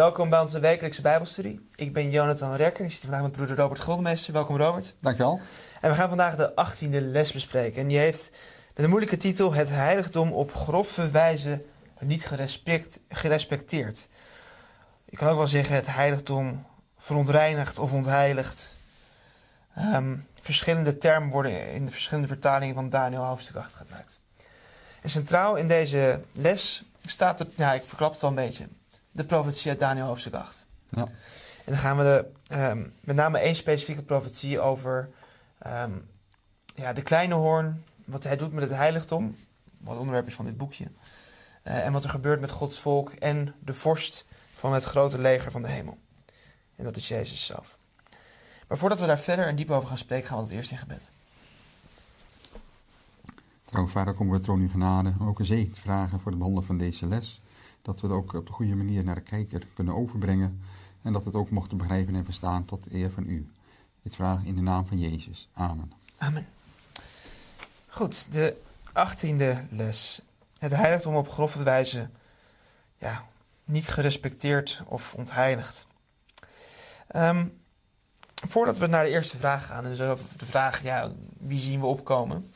Welkom bij onze wekelijkse Bijbelstudie. Ik ben Jonathan Rekker. Ik zit vandaag met broeder Robert Goldmeester. Welkom Robert. Dankjewel. En we gaan vandaag de 18e les bespreken. En die heeft met een moeilijke titel: Het heiligdom op grove wijze niet gerespect, gerespecteerd. Je kan ook wel zeggen: Het heiligdom verontreinigd of ontheiligd. Ehm, verschillende termen worden in de verschillende vertalingen van Daniel hoofdstuk 8 gebruikt. En centraal in deze les staat er, ja, ik verklap het al een beetje, de profetie uit Daniel hoofdstuk 8. Ja. En dan gaan we de, ehm, met name één specifieke profetie over ehm, ja, de kleine hoorn, wat hij doet met het heiligdom, wat onderwerp is van dit boekje, eh, en wat er gebeurt met Gods volk en de vorst van het grote leger van de hemel. En dat is Jezus zelf. Maar voordat we daar verder en diep over gaan spreken, gaan we het eerst in gebed. Trouwens, vader, komen we troon uw genade ook een zegen te vragen voor de behandeling van deze les. Dat we het ook op de goede manier naar de kijker kunnen overbrengen. En dat het ook mochten begrijpen en verstaan tot eer van u. Dit vraag in de naam van Jezus. Amen. Amen. Goed, de achttiende les. Het heiligdom op grove wijze ja, niet gerespecteerd of ontheiligd. Ehm, voordat we naar de eerste vraag gaan, en dus de vraag ja, wie zien we opkomen,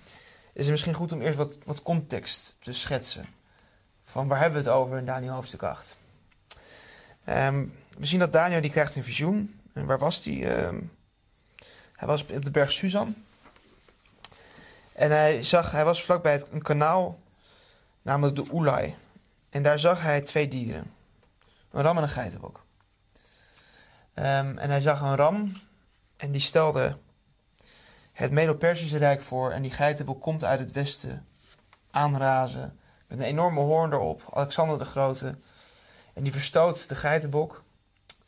is het misschien goed om eerst wat, wat context te schetsen. Van waar hebben we het over in Daniel hoofdstuk 8? Ehm, we zien dat Daniel die krijgt een visioen. En waar was hij? Ehm, hij was op de berg Suzan. En hij, zag, hij was vlakbij het, een kanaal, namelijk de Ulai. En daar zag hij twee dieren. Een ram en een geitenbok. Ehm, en hij zag een ram en die stelde het Medo-Persische Rijk voor. En die geitenbok komt uit het westen aanrazen een enorme hoorn erop. Alexander de Grote. En die verstoot de geitenbok.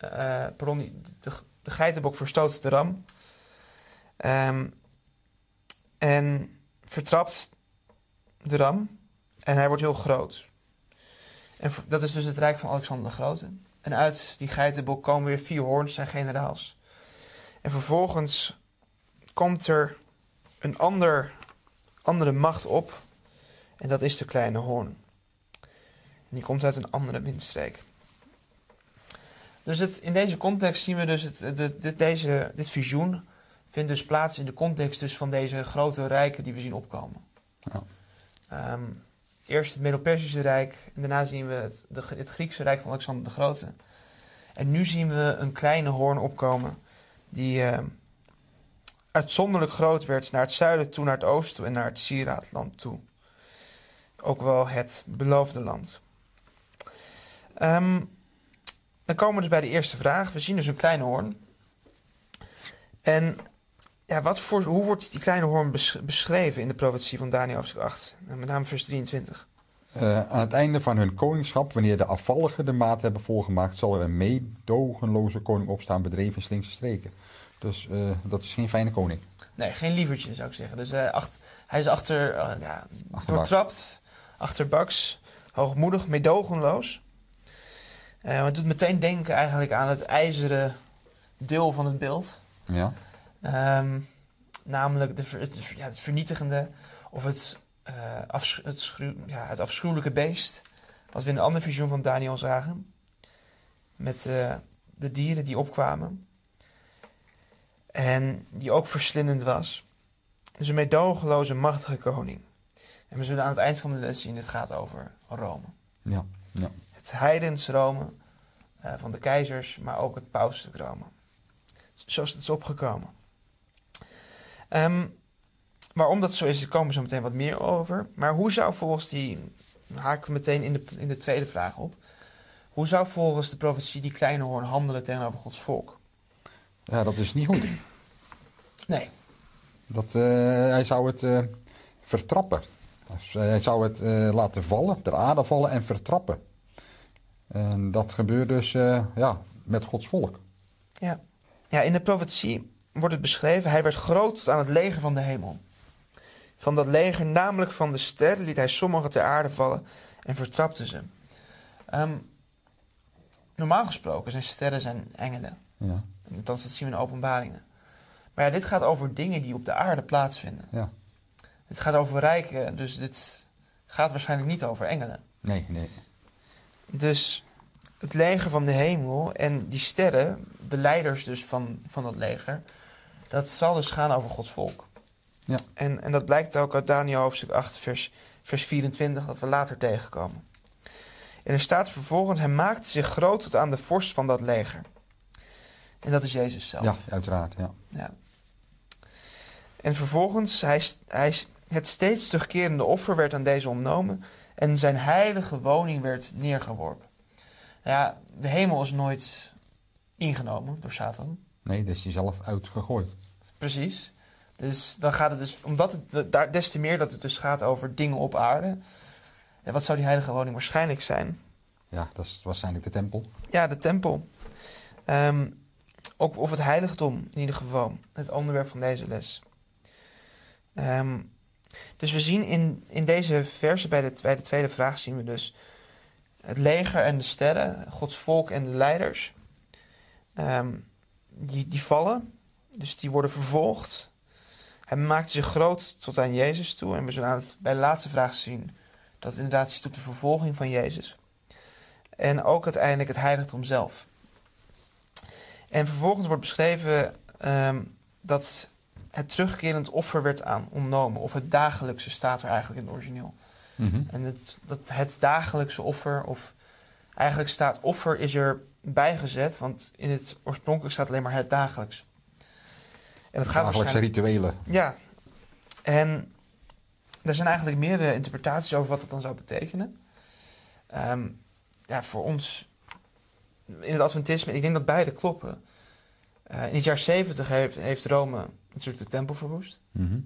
Uh, pardon, de, geitenbok verstoot de ram. Um, en vertrapt de ram. En hij wordt heel groot. En dat is dus het rijk van Alexander de Grote. En uit die geitenbok komen weer vier hoorns, zijn generaals. En vervolgens komt er een ander, andere macht op. En dat is de kleine hoorn. En die komt uit een andere windstreek. Dus het, in deze context zien we dus het, de, deze, dit visioen vindt dus plaats in de context dus van deze grote rijken die we zien opkomen. Ja. Um, eerst het Middel-Persische Rijk en daarna zien we het, de, het Griekse Rijk van Alexander de Grote. En nu zien we een kleine hoorn opkomen die uh, uitzonderlijk groot werd naar het zuiden toe, naar het oosten toe en naar het Sieraadland toe. Ook wel het beloofde land. Um, dan komen we dus bij de eerste vraag. We zien dus een kleine hoorn. En ja, wat voor, hoe wordt die kleine hoorn beschreven in de profetie van Daniel hoofdstuk 8? Met name vers 23. Uh, aan het einde van hun koningschap, wanneer de afvalligen de maat hebben volgemaakt, zal er een meedogenloze koning opstaan, bedreven slinkse streken. Dus uh, dat is geen fijne koning. Nee, geen lievertje zou ik zeggen. Dus uh, acht, hij is achter, ja, doortrapt, achterbaks, hoogmoedig, meedogenloos. het doet meteen denken eigenlijk aan het ijzeren deel van het beeld. Ja. Um, namelijk de, het, ja, het, vernietigende of het, uh, schuw, ja, het, afschuwelijke beest. Wat we in een andere visioen van Daniel zagen. Met uh, de dieren die opkwamen. En die ook verslindend was. Dus een meedogenloze, machtige koning. En we zullen aan het eind van de les zien, het gaat over Rome. Ja, ja. Het heidens Rome uh, van de keizers, maar ook het pauselijk Rome. Zo is het is opgekomen. Um, waarom dat zo is, daar komen we zo meteen wat meer over. Maar hoe zou volgens die, haken we meteen in de, in de tweede vraag op. Hoe zou volgens de profetie die kleine hoorn handelen tegenover Gods volk? Ja, dat is niet goed. Nee. Dat, uh, hij zou het uh, vertrappen. Hij zou het uh, laten vallen, ter aarde vallen en vertrappen. En dat gebeurt dus ja, met Gods volk. Ja. ja, in de profetie wordt het beschreven, hij werd groot aan het leger van de hemel. Van dat leger, namelijk van de sterren, liet hij sommigen ter aarde vallen en vertrapte ze. Um, normaal gesproken zijn sterren zijn engelen. Ja. Althans, dat zien we in openbaringen. Maar ja, dit gaat over dingen die op de aarde plaatsvinden. Ja. Het gaat over rijken, dus dit gaat waarschijnlijk niet over engelen. Nee, nee. Dus het leger van de hemel en die sterren, de leiders dus van, van dat leger, dat zal dus gaan over Gods volk. Ja. En, en dat blijkt ook uit Daniel hoofdstuk 8, vers, vers 24, dat we later tegenkomen. En er staat vervolgens, hij maakte zich groot tot aan de vorst van dat leger. En dat is Jezus zelf. Ja, uiteraard. Ja. Ja. En vervolgens, hij, hij, het steeds terugkerende offer werd aan deze ontnomen en zijn heilige woning werd neergeworpen. Nou ja, de hemel is nooit ingenomen door Satan. Nee, daar is hij zelf uitgegooid. Precies. Dus dan gaat het dus, omdat het daar des te meer dat het dus gaat over dingen op aarde. Ja, wat zou die heilige woning waarschijnlijk zijn? Ja, dat is waarschijnlijk de tempel. Ja, de tempel. Ehm, ook, of het heiligdom in ieder geval. Het onderwerp van deze les. Ehm, dus we zien in, in deze verse bij de, bij de tweede vraag zien we dus het leger en de sterren, Gods volk en de leiders. Ehm, die, die vallen, dus die worden vervolgd. Hij maakte zich groot tot aan Jezus toe. En we zullen aan het, bij de laatste vraag zien dat het inderdaad ziet op de vervolging van Jezus. En ook uiteindelijk het heiligdom zelf. En vervolgens wordt beschreven ehm, dat het terugkerend offer werd aan ontnomen. Of het dagelijkse staat er eigenlijk in het origineel. Mhm. En het, dat het dagelijkse offer, of eigenlijk staat offer is er bijgezet, want in het oorspronkelijk staat alleen maar het dagelijks. En dat gaat Dagelijkse rituelen. Ja, en er zijn eigenlijk meerdere interpretaties over wat dat dan zou betekenen. Ehm, ja, voor ons in het Adventisme, ik denk dat beide kloppen. Eh, in het jaar 70 heeft, heeft Rome natuurlijk de tempel verwoest. Mhm.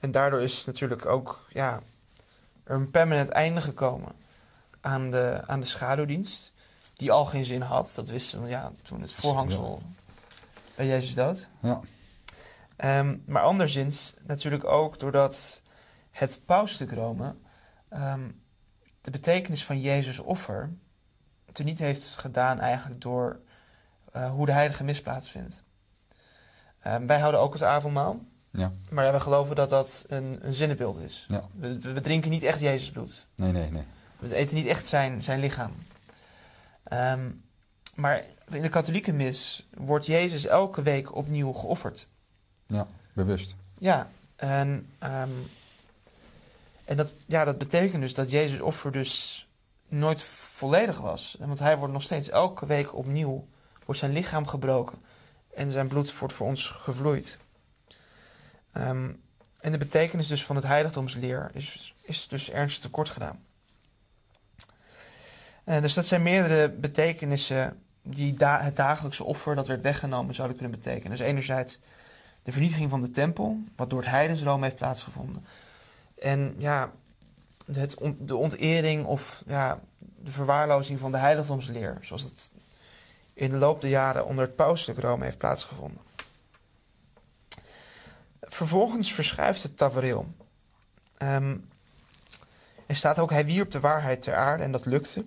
En daardoor is natuurlijk ook ja, er een permanent einde gekomen aan de, aan de schaduwdienst. Die al geen zin had. Dat wisten we ja, toen het voorhangsel bij Jezus dood. Ja. Ehm, maar anderszins natuurlijk ook doordat het pauselijk Rome ehm, de betekenis van Jezus' offer teniet heeft gedaan eigenlijk door eh, hoe de heilige mis plaatsvindt. Ehm, wij houden ook het avondmaal, Ja. maar ja, we geloven dat dat een, een zinnenbeeld is. Ja. We, we, we drinken niet echt Jezus bloed. Nee, nee, nee. We eten niet echt zijn, zijn lichaam. Ehm, maar in de katholieke mis wordt Jezus elke week opnieuw geofferd. Ja, bewust. Ja, en, ehm, en dat, ja, dat betekent dus dat Jezus' offer dus nooit volledig was. Want hij wordt nog steeds elke week opnieuw, wordt zijn lichaam gebroken en zijn bloed wordt voor ons gevloeid. Ehm, en de betekenis dus van het heiligdomsleer is, is dus ernstig tekort gedaan. En dus dat zijn meerdere betekenissen die het dagelijkse offer dat werd weggenomen zouden kunnen betekenen. Dus enerzijds de vernietiging van de tempel, wat door het heidensroom heeft plaatsgevonden. En ja, het de ontering of ja, de verwaarlozing van de heiligdomsleer, zoals het in de loop der jaren onder het pauselijk Rome heeft plaatsgevonden. Vervolgens verschuift het tafereel. Ehm, er staat ook, hij wierp de waarheid ter aarde en dat lukte.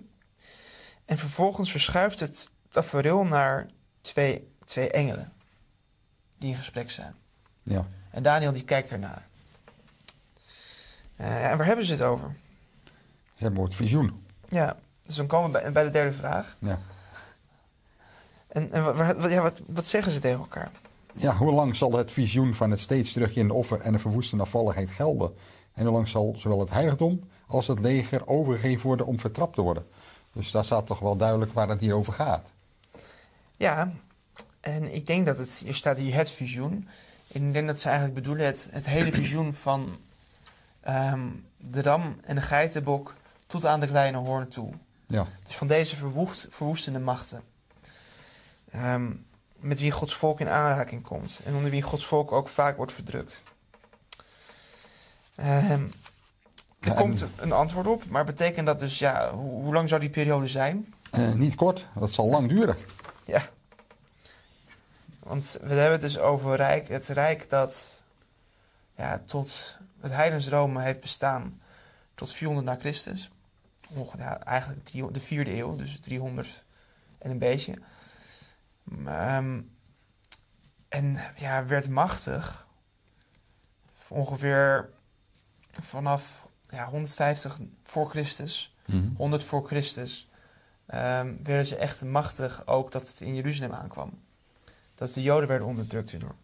En vervolgens verschuift het tafereel naar twee, twee engelen die in gesprek zijn. Ja. En Daniel die kijkt ernaar. Eh, en waar hebben ze het over? Ze hebben het visioen. Ja, dus dan komen we bij, bij de derde vraag. Ja. En, en wat, wat- ja, wat, wat zeggen ze tegen elkaar? Ja, hoe lang zal het visioen van het steeds terugkerende offer en de verwoestende afvalligheid gelden? En hoe lang zal zowel het heiligdom als het leger overgegeven worden om vertrapt te worden? Dus daar staat toch wel duidelijk waar het hier over gaat. Ja, en ik denk dat het, hier staat hier het visioen. En ik denk dat ze eigenlijk bedoelen het, het hele visioen van ehm, de ram en de geitenbok tot aan de kleine hoorn toe. Ja, Dus van deze verwoest, verwoestende machten. Ehm, met wie Gods volk in aanraking komt. En onder wie Gods volk ook vaak wordt verdrukt. Ehm, er Ja, komt een antwoord op, maar betekent dat dus, ja, hoe, hoe lang zou die periode zijn? eh, niet kort, dat zal lang duren. Ja. Want we hebben het dus over rijk, het rijk dat ja, tot het heidens Rome heeft bestaan tot 400 na Christus. Ja, eigenlijk de vierde eeuw, dus 300 en een beetje. Ehm, en ja, werd machtig ongeveer vanaf ja, 150 voor Christus Mhm. 100 voor Christus ehm, werden ze echt machtig ook dat het in Jeruzalem aankwam. Dat de Joden werden onderdrukt hierdoor.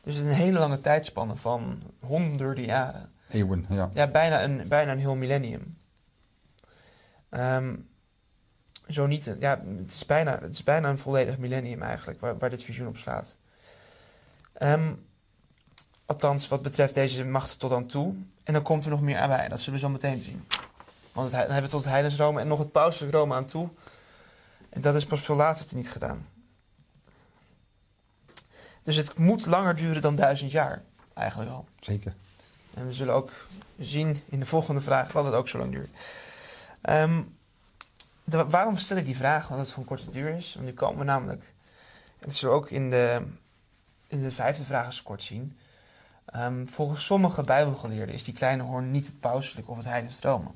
Dus een hele lange tijdspanne van honderden jaren. Eeuwen, ja. Ja, bijna een, bijna een heel millennium. Ehm, zo niet, ja, het is, bijna, het is bijna een volledig millennium eigenlijk, waar, waar dit visioen op slaat. Ehm, althans, wat betreft deze machten tot dan toe. En dan komt er nog meer aan bij, dat zullen we zo meteen zien. Want het, dan hebben we tot het Heilige Rome en nog het Pauselijk Rome aan toe. En dat is pas veel later niet gedaan. Dus het moet langer duren dan duizend jaar, eigenlijk al. Zeker. En we zullen ook zien in de volgende vraag dat het ook zo lang duurt. Ehm, waarom stel ik die vraag? Want het van korte duur is. Want nu komen we namelijk, dat zullen we ook in de, in de vijfde vraag eens kort zien. Ehm, volgens sommige bijbelgeleerden is die kleine hoorn niet het pauselijk of het heidense Rome.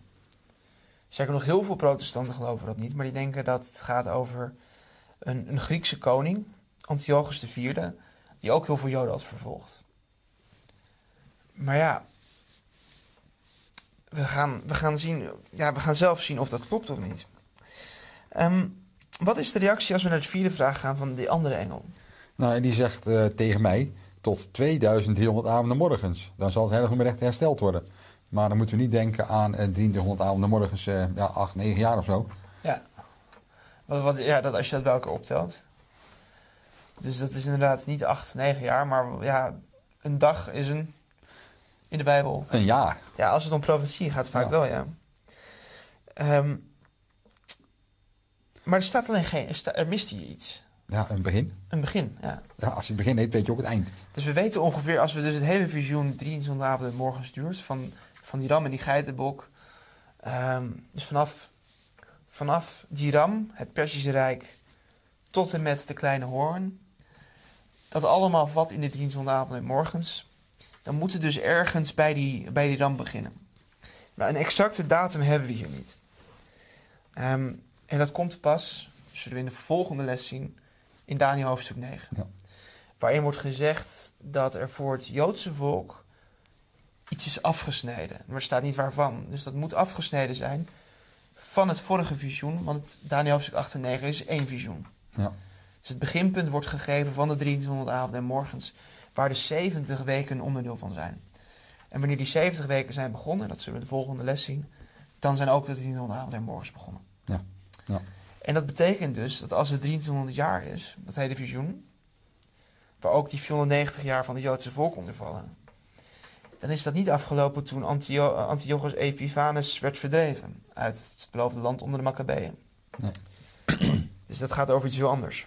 Zeker nog heel veel protestanten geloven dat niet, maar die denken dat het gaat over een, een Griekse koning, Antiochus IV, die ook heel veel Joden had vervolgd. Maar ja, we gaan, we gaan, zien, ja, we gaan zelf zien of dat klopt of niet. Ehm, wat is de reactie als we naar de vierde vraag gaan van die andere engel? Nou, en die zegt eh, tegen mij, tot 2300 avonden morgens. Dan zal het heiligdom recht hersteld worden. Maar dan moeten we niet denken aan eh, 2300 avonden morgens, eh ja, 8, 9 jaar of zo. Ja, wat, wat, ja dat, als je dat bij elkaar optelt. Dus dat is inderdaad niet acht, negen jaar, maar ja, een dag is een in de Bijbel. Een jaar. Ja, als het om profetie gaat, vaak Ja. wel, ja. Ehm, maar er staat alleen geen, er, sta- er mist hier iets. Ja, een begin. Een begin, ja. Ja, als je het begin heet, weet je ook het eind. Dus we weten ongeveer, als we dus het hele visioen 23 avonden morgen stuurt, van, van die ram en die geitenbok. ehm, dus vanaf, vanaf die ram, het Perzische Rijk, tot en met de kleine hoorn. Dat allemaal vat in de 23 avonden morgens. Dan moeten we dus ergens bij die, bij die ram beginnen. Maar een exacte datum hebben we hier niet. Ehm, en dat komt pas, zullen we in de volgende les zien, in Daniel hoofdstuk 9 waarin wordt gezegd dat er voor het Joodse volk iets is afgesneden. Maar er staat niet waarvan. Dus dat moet afgesneden zijn van het vorige visioen, want het Daniel hoofdstuk 8 en 9 is één visioen. Ja. Dus het beginpunt wordt gegeven van de 2300 avonden en morgens, waar de 70 weken een onderdeel van zijn. En wanneer die 70 weken zijn begonnen, dat zullen we in de volgende les zien, dan zijn ook de 2300 avonden en morgens begonnen. Ja. En dat betekent dus dat als het 2300 jaar is, dat hele visioen, waar ook die 490 jaar van het Joodse volk onder vallen, dan is dat niet afgelopen toen Antio Antiochus Epiphanes werd verdreven uit het beloofde land onder de Maccabeeën. Nee. Dus dat gaat over iets heel anders.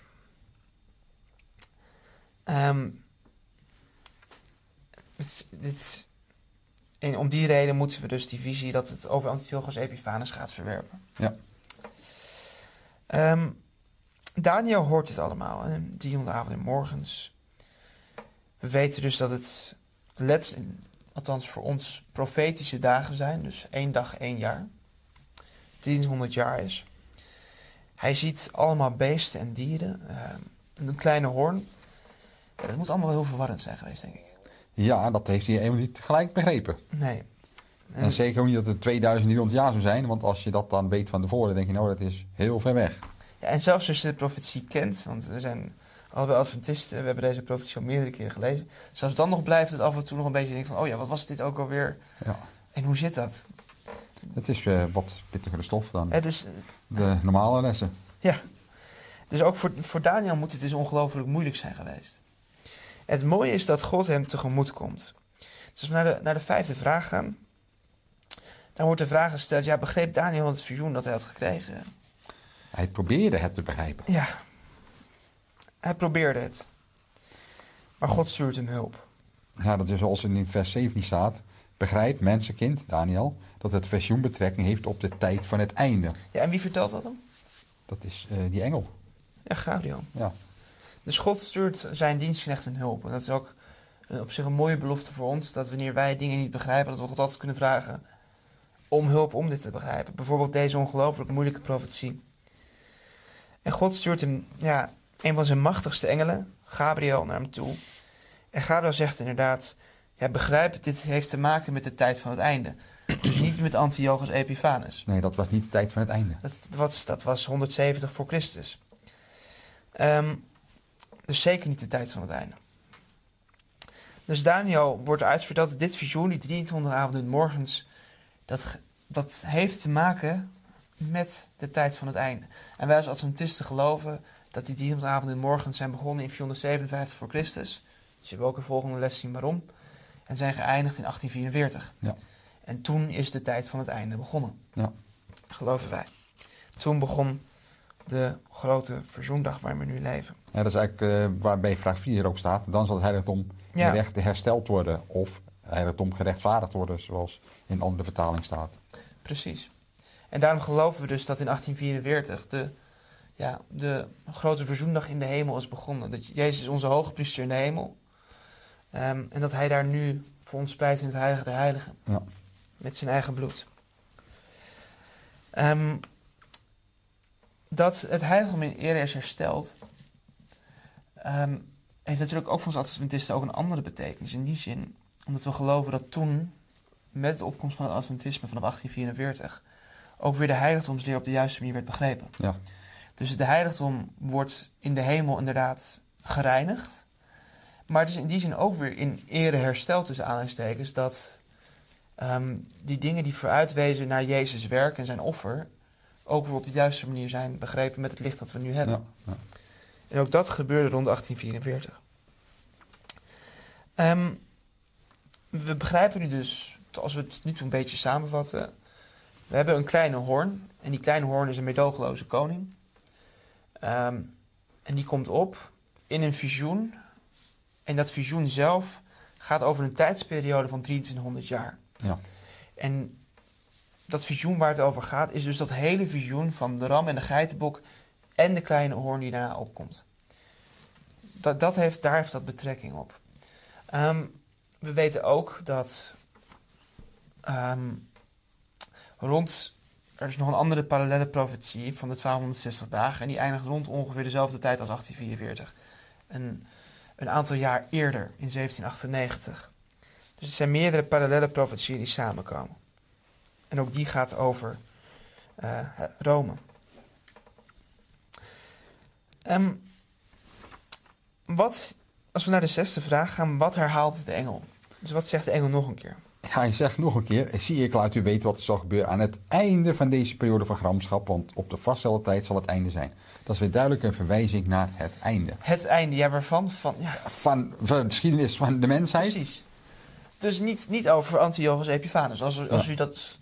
Ehm, het- dit, en om die reden moeten we dus die visie dat het over Antiochus Epiphanes gaat verwerpen. Ja. Ehm, Daniel hoort dit allemaal, hè? 300 avonden en morgens. We weten dus dat het, let, althans voor ons, profetische dagen zijn. Dus één dag, één jaar. 300 jaar is. Hij ziet allemaal beesten en dieren. ehm, een kleine hoorn. Ja, dat moet allemaal wel heel verwarrend zijn geweest, denk ik. Ja, dat heeft hij helemaal niet gelijk begrepen. Nee. En zeker ook niet dat het 2300 jaar zou zijn. Want als je dat dan weet van tevoren, denk je nou, dat is heel ver weg. Ja, en zelfs als je de profetie kent, want we zijn allebei Adventisten, we hebben deze profetie al meerdere keren gelezen. Zelfs dan nog blijft het af en toe nog een beetje denken van, oh ja, wat was dit ook alweer? Ja. En hoe zit dat? Het is eh, wat pittigere stof dan Het is, de normale lessen. dus ook voor, voor Daniel moet het dus ongelooflijk moeilijk zijn geweest. Het mooie is dat God hem tegemoet komt. Dus als we naar de, naar de vijfde vraag gaan, dan wordt de vraag gesteld, ja, begreep Daniel het visioen dat hij had gekregen? Hij probeerde het te begrijpen. Ja, hij probeerde het. Maar God stuurt hem hulp. Ja, dat is zoals in vers 17 staat. Begrijp, mensenkind, Daniel, dat het visioen betrekking heeft op de tijd van het einde. Ja, en wie vertelt dat dan? Dat is eh, die engel. Ja, Gabriel. Ja. Dus God stuurt zijn dienstknecht een hulp. En dat is ook eh, op zich een mooie belofte voor ons. Dat wanneer wij dingen niet begrijpen, dat we God altijd kunnen vragen om hulp om dit te begrijpen. Bijvoorbeeld deze ongelooflijk moeilijke profetie. En God stuurt hem, ja, een van zijn machtigste engelen, Gabriel, naar hem toe. En Gabriel zegt inderdaad, ja, begrijp, dit heeft te maken met de tijd van het einde. Dus niet met Antiochus Epiphanes. Nee, dat was niet de tijd van het einde. Dat was, dat was 170 voor Christus. Ehm, dus zeker niet de tijd van het einde. Dus Daniel wordt uitverteld dat dit visioen, die 23 avonden morgens, dat, dat heeft te maken met de tijd van het einde. En wij als Adventisten geloven dat die 23 avonden morgens zijn begonnen in 457 voor Christus. Dus je wil ook een volgende les zien waarom. En zijn geëindigd in 1844. Ja. En toen is de tijd van het einde begonnen. Ja. Geloven wij. Toen begon de grote verzoendag waar we nu leven. Ja, dat is eigenlijk uh, waarbij vraag 4 ook staat. Dan zal het heiligdom Ja. gerecht hersteld worden. Of heiligdom gerechtvaardigd worden, zoals in andere vertaling staat. Precies. En daarom geloven we dus dat in 1844 de, ja, de grote verzoendag in de hemel is begonnen. Dat Jezus is onze hoge priester in de hemel. Ehm, en dat hij daar nu voor ons spijt in het heilige der heiligen. Ja. Met zijn eigen bloed. Ehm, dat het heiligdom in ere is hersteld... ehm, heeft natuurlijk ook voor ons Adventisten ook een andere betekenis. In die zin, omdat we geloven dat toen, met de opkomst van het Adventisme vanaf 1844... ook weer de heiligdomsleer op de juiste manier werd begrepen. Ja. Dus de heiligdom wordt in de hemel inderdaad gereinigd. Maar het is in die zin ook weer in ere hersteld tussen aanhalingstekens... dat ehm, die dingen die vooruitwezen naar Jezus' werk en zijn offer... ook weer op de juiste manier zijn begrepen met het licht dat we nu hebben. Ja. Ja. En ook dat gebeurde rond 1844. Ehm, we begrijpen nu dus, als we het nu toe een beetje samenvatten... We hebben een kleine hoorn. En die kleine hoorn is een medogeloze koning. Ehm, en die komt op in een visioen. En dat visioen zelf gaat over een tijdsperiode van 2300 jaar. Ja. En dat visioen waar het over gaat, is dus dat hele visioen van de ram en de geitenbok en de kleine hoorn die daarna opkomt. Dat, dat heeft, daar heeft dat betrekking op. Ehm, we weten ook dat ehm, rond. Er is nog een andere parallele profetie van de 1260 dagen. En die eindigt rond ongeveer dezelfde tijd als 1844. Een, een aantal jaar eerder, in 1798. Dus er zijn meerdere parallele profetieën die samenkomen. En ook die gaat over eh, Rome. Ehm, wat, als we naar de zesde vraag gaan, wat herhaalt de engel? Dus wat zegt de engel nog een keer? Ja, hij zegt nog een keer, zie ik laat u weten wat er zal gebeuren aan het einde van deze periode van gramschap, want op de vaststelde tijd zal het einde zijn. Dat is weer duidelijk een verwijzing naar het einde. Het einde, ja, waarvan? Van, ja, Van, van de geschiedenis van de mensheid. precies. Dus niet, niet over Antiochus Epiphanes. Als, als Ja. u dat...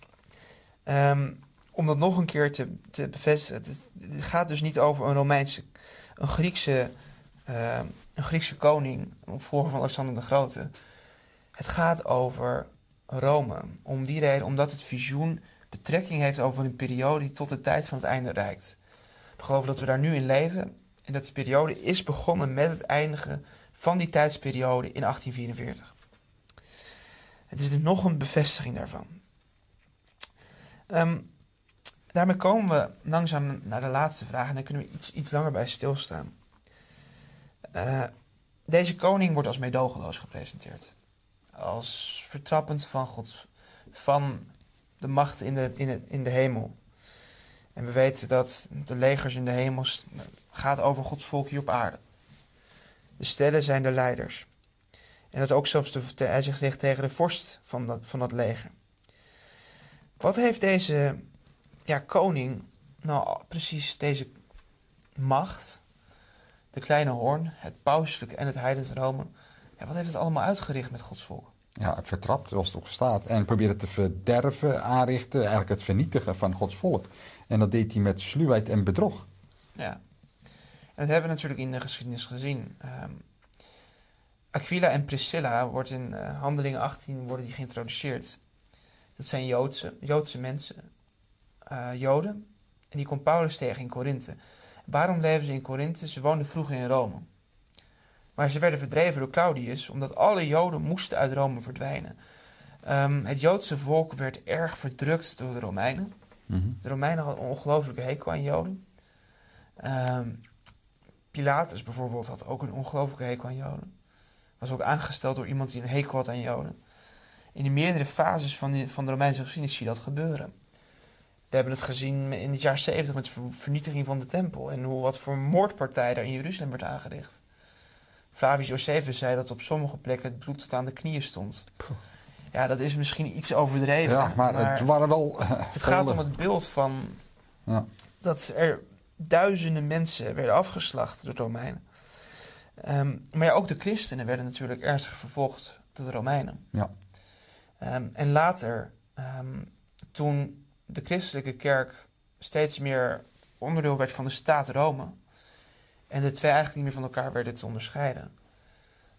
ehm, om dat nog een keer te, te bevestigen. Het, het gaat dus niet over een Romeinse... Een Griekse, ehm, een Griekse koning, opvolger van Alexander de Grote. Het gaat over Rome. Om die reden, omdat het visioen betrekking heeft over een periode die tot de tijd van het einde reikt. We geloven dat we daar nu in leven. En dat die periode is begonnen met het eindigen van die tijdsperiode in 1844. Het is dus nog een bevestiging daarvan. Ehm, daarmee komen we langzaam naar de laatste vraag en daar kunnen we iets, iets langer bij stilstaan. Eh, deze koning wordt als meedogenloos gepresenteerd. Als vertrappend van God, van de macht in de, in, het, in de hemel. En we weten dat de legers in de hemel gaat over Gods volk hier op aarde. De stellen zijn de leiders. En dat ook zelfs de, de- hij zich zegt tegen de vorst van dat, van dat leger. Wat heeft deze ja, koning nou precies deze macht, de kleine hoorn, het pauselijke en het heidens Rome, wat heeft het allemaal uitgericht met Gods volk? Ja, vertrapt, zoals het ook staat. En probeerde te verderven, aanrichten, eigenlijk het vernietigen van Gods volk. En dat deed hij met sluwheid en bedrog. Ja. En dat hebben we natuurlijk in de geschiedenis gezien. Ehm, Aquila en Priscilla wordt in eh, Handelingen 18 worden die geïntroduceerd. Dat zijn Joodse, Joodse mensen, eh, Joden. En die komt Paulus tegen in Korinthe. Waarom leven ze in Korinthe? Ze woonden vroeger in Rome. Maar ze werden verdreven door Claudius, omdat alle Joden moesten uit Rome verdwijnen. Ehm, het Joodse volk werd erg verdrukt door de Romeinen. Mhm. De Romeinen hadden een ongelooflijke hekel aan Joden. Ehm, Pilatus bijvoorbeeld had ook een ongelooflijke hekel aan Joden. Was ook aangesteld door iemand die een hekel had aan Joden. in de meerdere fases van de, van de Romeinse geschiedenis zie je dat gebeuren. We hebben het gezien in het jaar 70 met de vernietiging van de tempel en hoe wat voor moordpartij daar in Jeruzalem werd aangericht. Flavius Josephus zei dat op sommige plekken het bloed tot aan de knieën stond. Ja, dat is misschien iets overdreven. Ja, maar, het waren wel. Uh, het gaat om het beeld van Ja. dat er duizenden mensen werden afgeslacht door de Romeinen. Ehm, maar ja, ook de christenen werden natuurlijk ernstig vervolgd door de Romeinen. Ja. Ehm, en later, ehm, toen de christelijke kerk steeds meer onderdeel werd van de staat Rome, en de twee eigenlijk niet meer van elkaar werden te onderscheiden,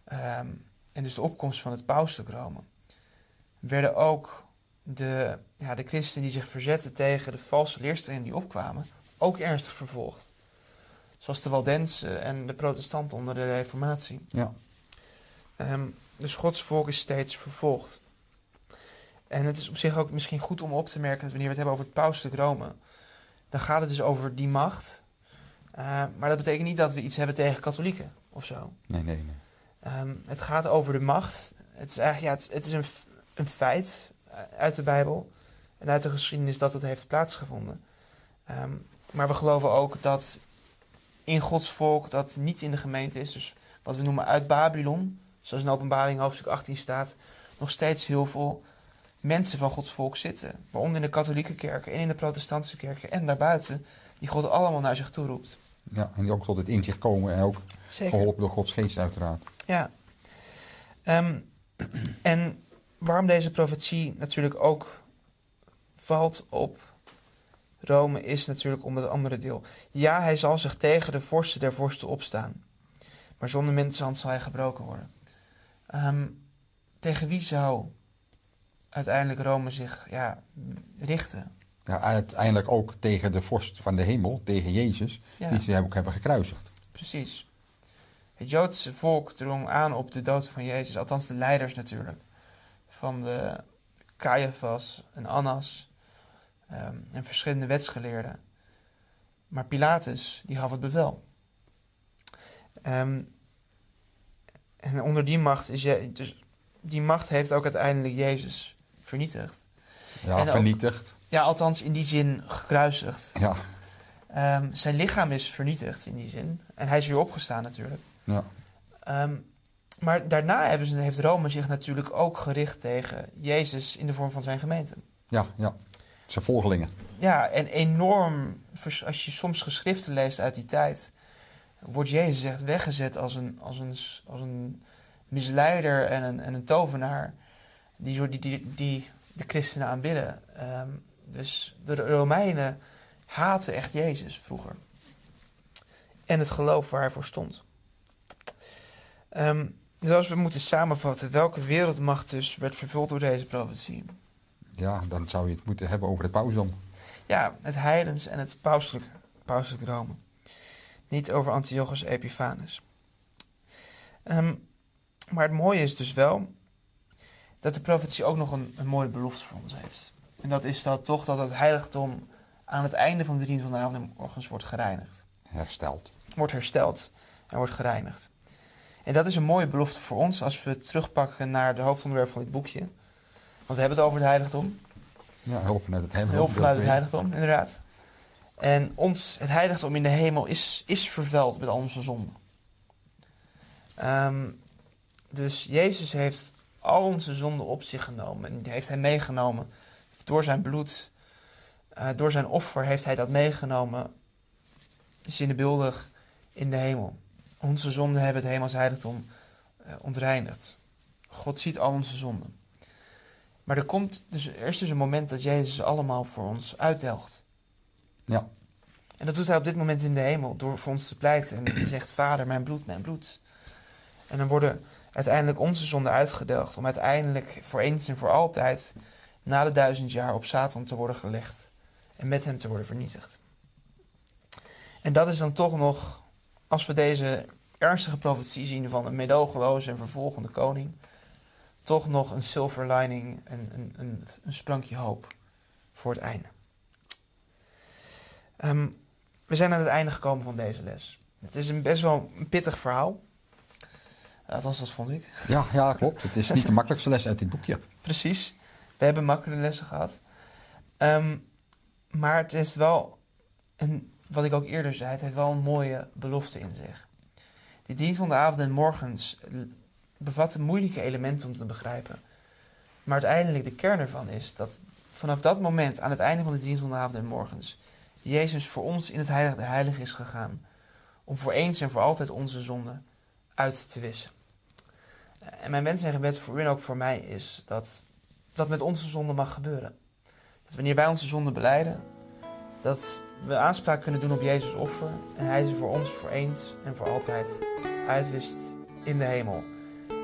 ehm, en dus de opkomst van het pauselijk Rome, werden ook de, ja, de christenen die zich verzetten tegen de valse leerstellingen die opkwamen, ook ernstig vervolgd. Zoals de Waldensen en de protestanten onder de reformatie. Ja. Ehm, dus Gods volk is steeds vervolgd. En het is op zich ook misschien goed om op te merken dat wanneer we het hebben over het pauselijk Rome, dan gaat het dus over die macht. Uh, maar dat betekent niet dat we iets hebben tegen katholieken of zo. Nee, nee, nee. Ehm, het gaat over de macht. Het is eigenlijk ja, het, het is een, een feit eh, uit de Bijbel en uit de geschiedenis dat het heeft plaatsgevonden. Ehm, maar we geloven ook dat in Gods volk, dat niet in de gemeente is, dus wat we noemen uit Babylon, zoals in Openbaring hoofdstuk 18 staat, nog steeds heel veel mensen van Gods volk zitten. Waaronder in de katholieke kerken en in de protestantse kerken en daarbuiten, die God allemaal naar zich toe roept. Ja, en die ook tot het inzicht komen en ook Zeker. geholpen door Gods geest uiteraard. Ja. Ehm, en waarom deze profetie natuurlijk ook valt op Rome is natuurlijk om het andere deel. Ja, hij zal zich tegen de vorsten der vorsten opstaan. Maar zonder mensenhand zal hij gebroken worden. Ehm, tegen wie zou uiteindelijk Rome zich ja, richten? Ja, uiteindelijk ook tegen de vorst van de hemel, tegen Jezus, Ja. die ze ook hebben gekruisigd. Precies. Het Joodse volk drong aan op de dood van Jezus, althans de leiders natuurlijk. Van de Caiaphas en Annas ehm, en verschillende wetsgeleerden. Maar Pilatus, die gaf het bevel. Ehm, en onder die macht is je, dus die macht heeft ook uiteindelijk Jezus vernietigd. Ja, En vernietigd. Ja, althans in die zin gekruisigd. Ja, Ehm, zijn lichaam is vernietigd in die zin. En hij is weer opgestaan natuurlijk. ja, Ehm, maar daarna hebben ze, heeft Rome zich natuurlijk ook gericht tegen Jezus in de vorm van zijn gemeente. ja, ja. Zijn volgelingen. Ja, en enorm, als je soms geschriften leest uit die tijd, wordt Jezus echt weggezet als een, als een, als een misleider en een, en een tovenaar die, die, die, die de christenen aanbidden. Ehm, dus de Romeinen haten echt Jezus vroeger. En het geloof waar hij voor stond. Ehm, dus als we moeten samenvatten, welke wereldmacht dus werd vervuld door deze profetie? Ja, dan zou je het moeten hebben over het pausdom. Ja, het heidens en het pauselijk, pauselijk Rome. Niet over Antiochus Epiphanes. Ehm, maar het mooie is dus wel dat de profetie ook nog een, een mooie belofte voor ons heeft. En dat is dat toch dat het heiligdom aan het einde van de dienst van de avond en morgens wordt gereinigd. Hersteld. Wordt hersteld en wordt gereinigd. En dat is een mooie belofte voor ons als we terugpakken naar de hoofdonderwerp van dit boekje. Want we hebben het over het heiligdom. Ja, hulp vanuit het hemel. Hulp vanuit het heiligdom, inderdaad. En ons, het heiligdom in de hemel is, is vervuild met al onze zonden. Ehm, dus Jezus heeft al onze zonden op zich genomen. En die heeft hij meegenomen. Door zijn bloed, eh, door zijn offer heeft hij dat meegenomen. Zinnebeeldig in de hemel. Onze zonden hebben het hemels heiligdom eh, ontreinigd. God ziet al onze zonden. Maar er, komt dus, er is dus een moment dat Jezus allemaal voor ons uitdelgt. Ja. En dat doet hij op dit moment in de hemel door voor ons te pleiten. En zegt, vader, mijn bloed, mijn bloed. En dan worden uiteindelijk onze zonden uitgedelgd. Om uiteindelijk voor eens en voor altijd na de duizend jaar op Satan te worden gelegd. En met hem te worden vernietigd. En dat is dan toch nog, als we deze ernstige profetie zien van een medogeloze en vervolgende koning toch nog een silver lining, een, een, een, een sprankje hoop voor het einde. Ehm, we zijn aan het einde gekomen van deze les. Het is een best wel een pittig verhaal. Althans, dat vond ik. Ja, ja, klopt. Het is niet de makkelijkste les uit dit boekje. Precies. We hebben makkelijke lessen gehad. Ehm, maar het is wel, een, wat ik ook eerder zei, het heeft wel een mooie belofte in zich. Die dienst van de avond en morgens bevat moeilijke elementen om te begrijpen. Maar uiteindelijk de kern ervan is dat vanaf dat moment, aan het einde van de dienst van de avond en morgens, Jezus voor ons in het heilige heilig is gegaan. Om voor eens en voor altijd onze zonden uit te wissen. En mijn wens en gebed voor u en ook voor mij is dat dat met onze zonden mag gebeuren. Dat wanneer wij onze zonden beleiden, dat we aanspraak kunnen doen op Jezus offer en Hij ze voor ons voor eens en voor altijd uitwist in de hemel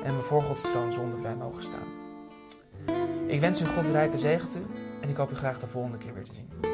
en we voor Gods troon zondevrij mogen staan. Ik wens u een Gods rijke zegen toe en ik hoop u graag de volgende keer weer te zien.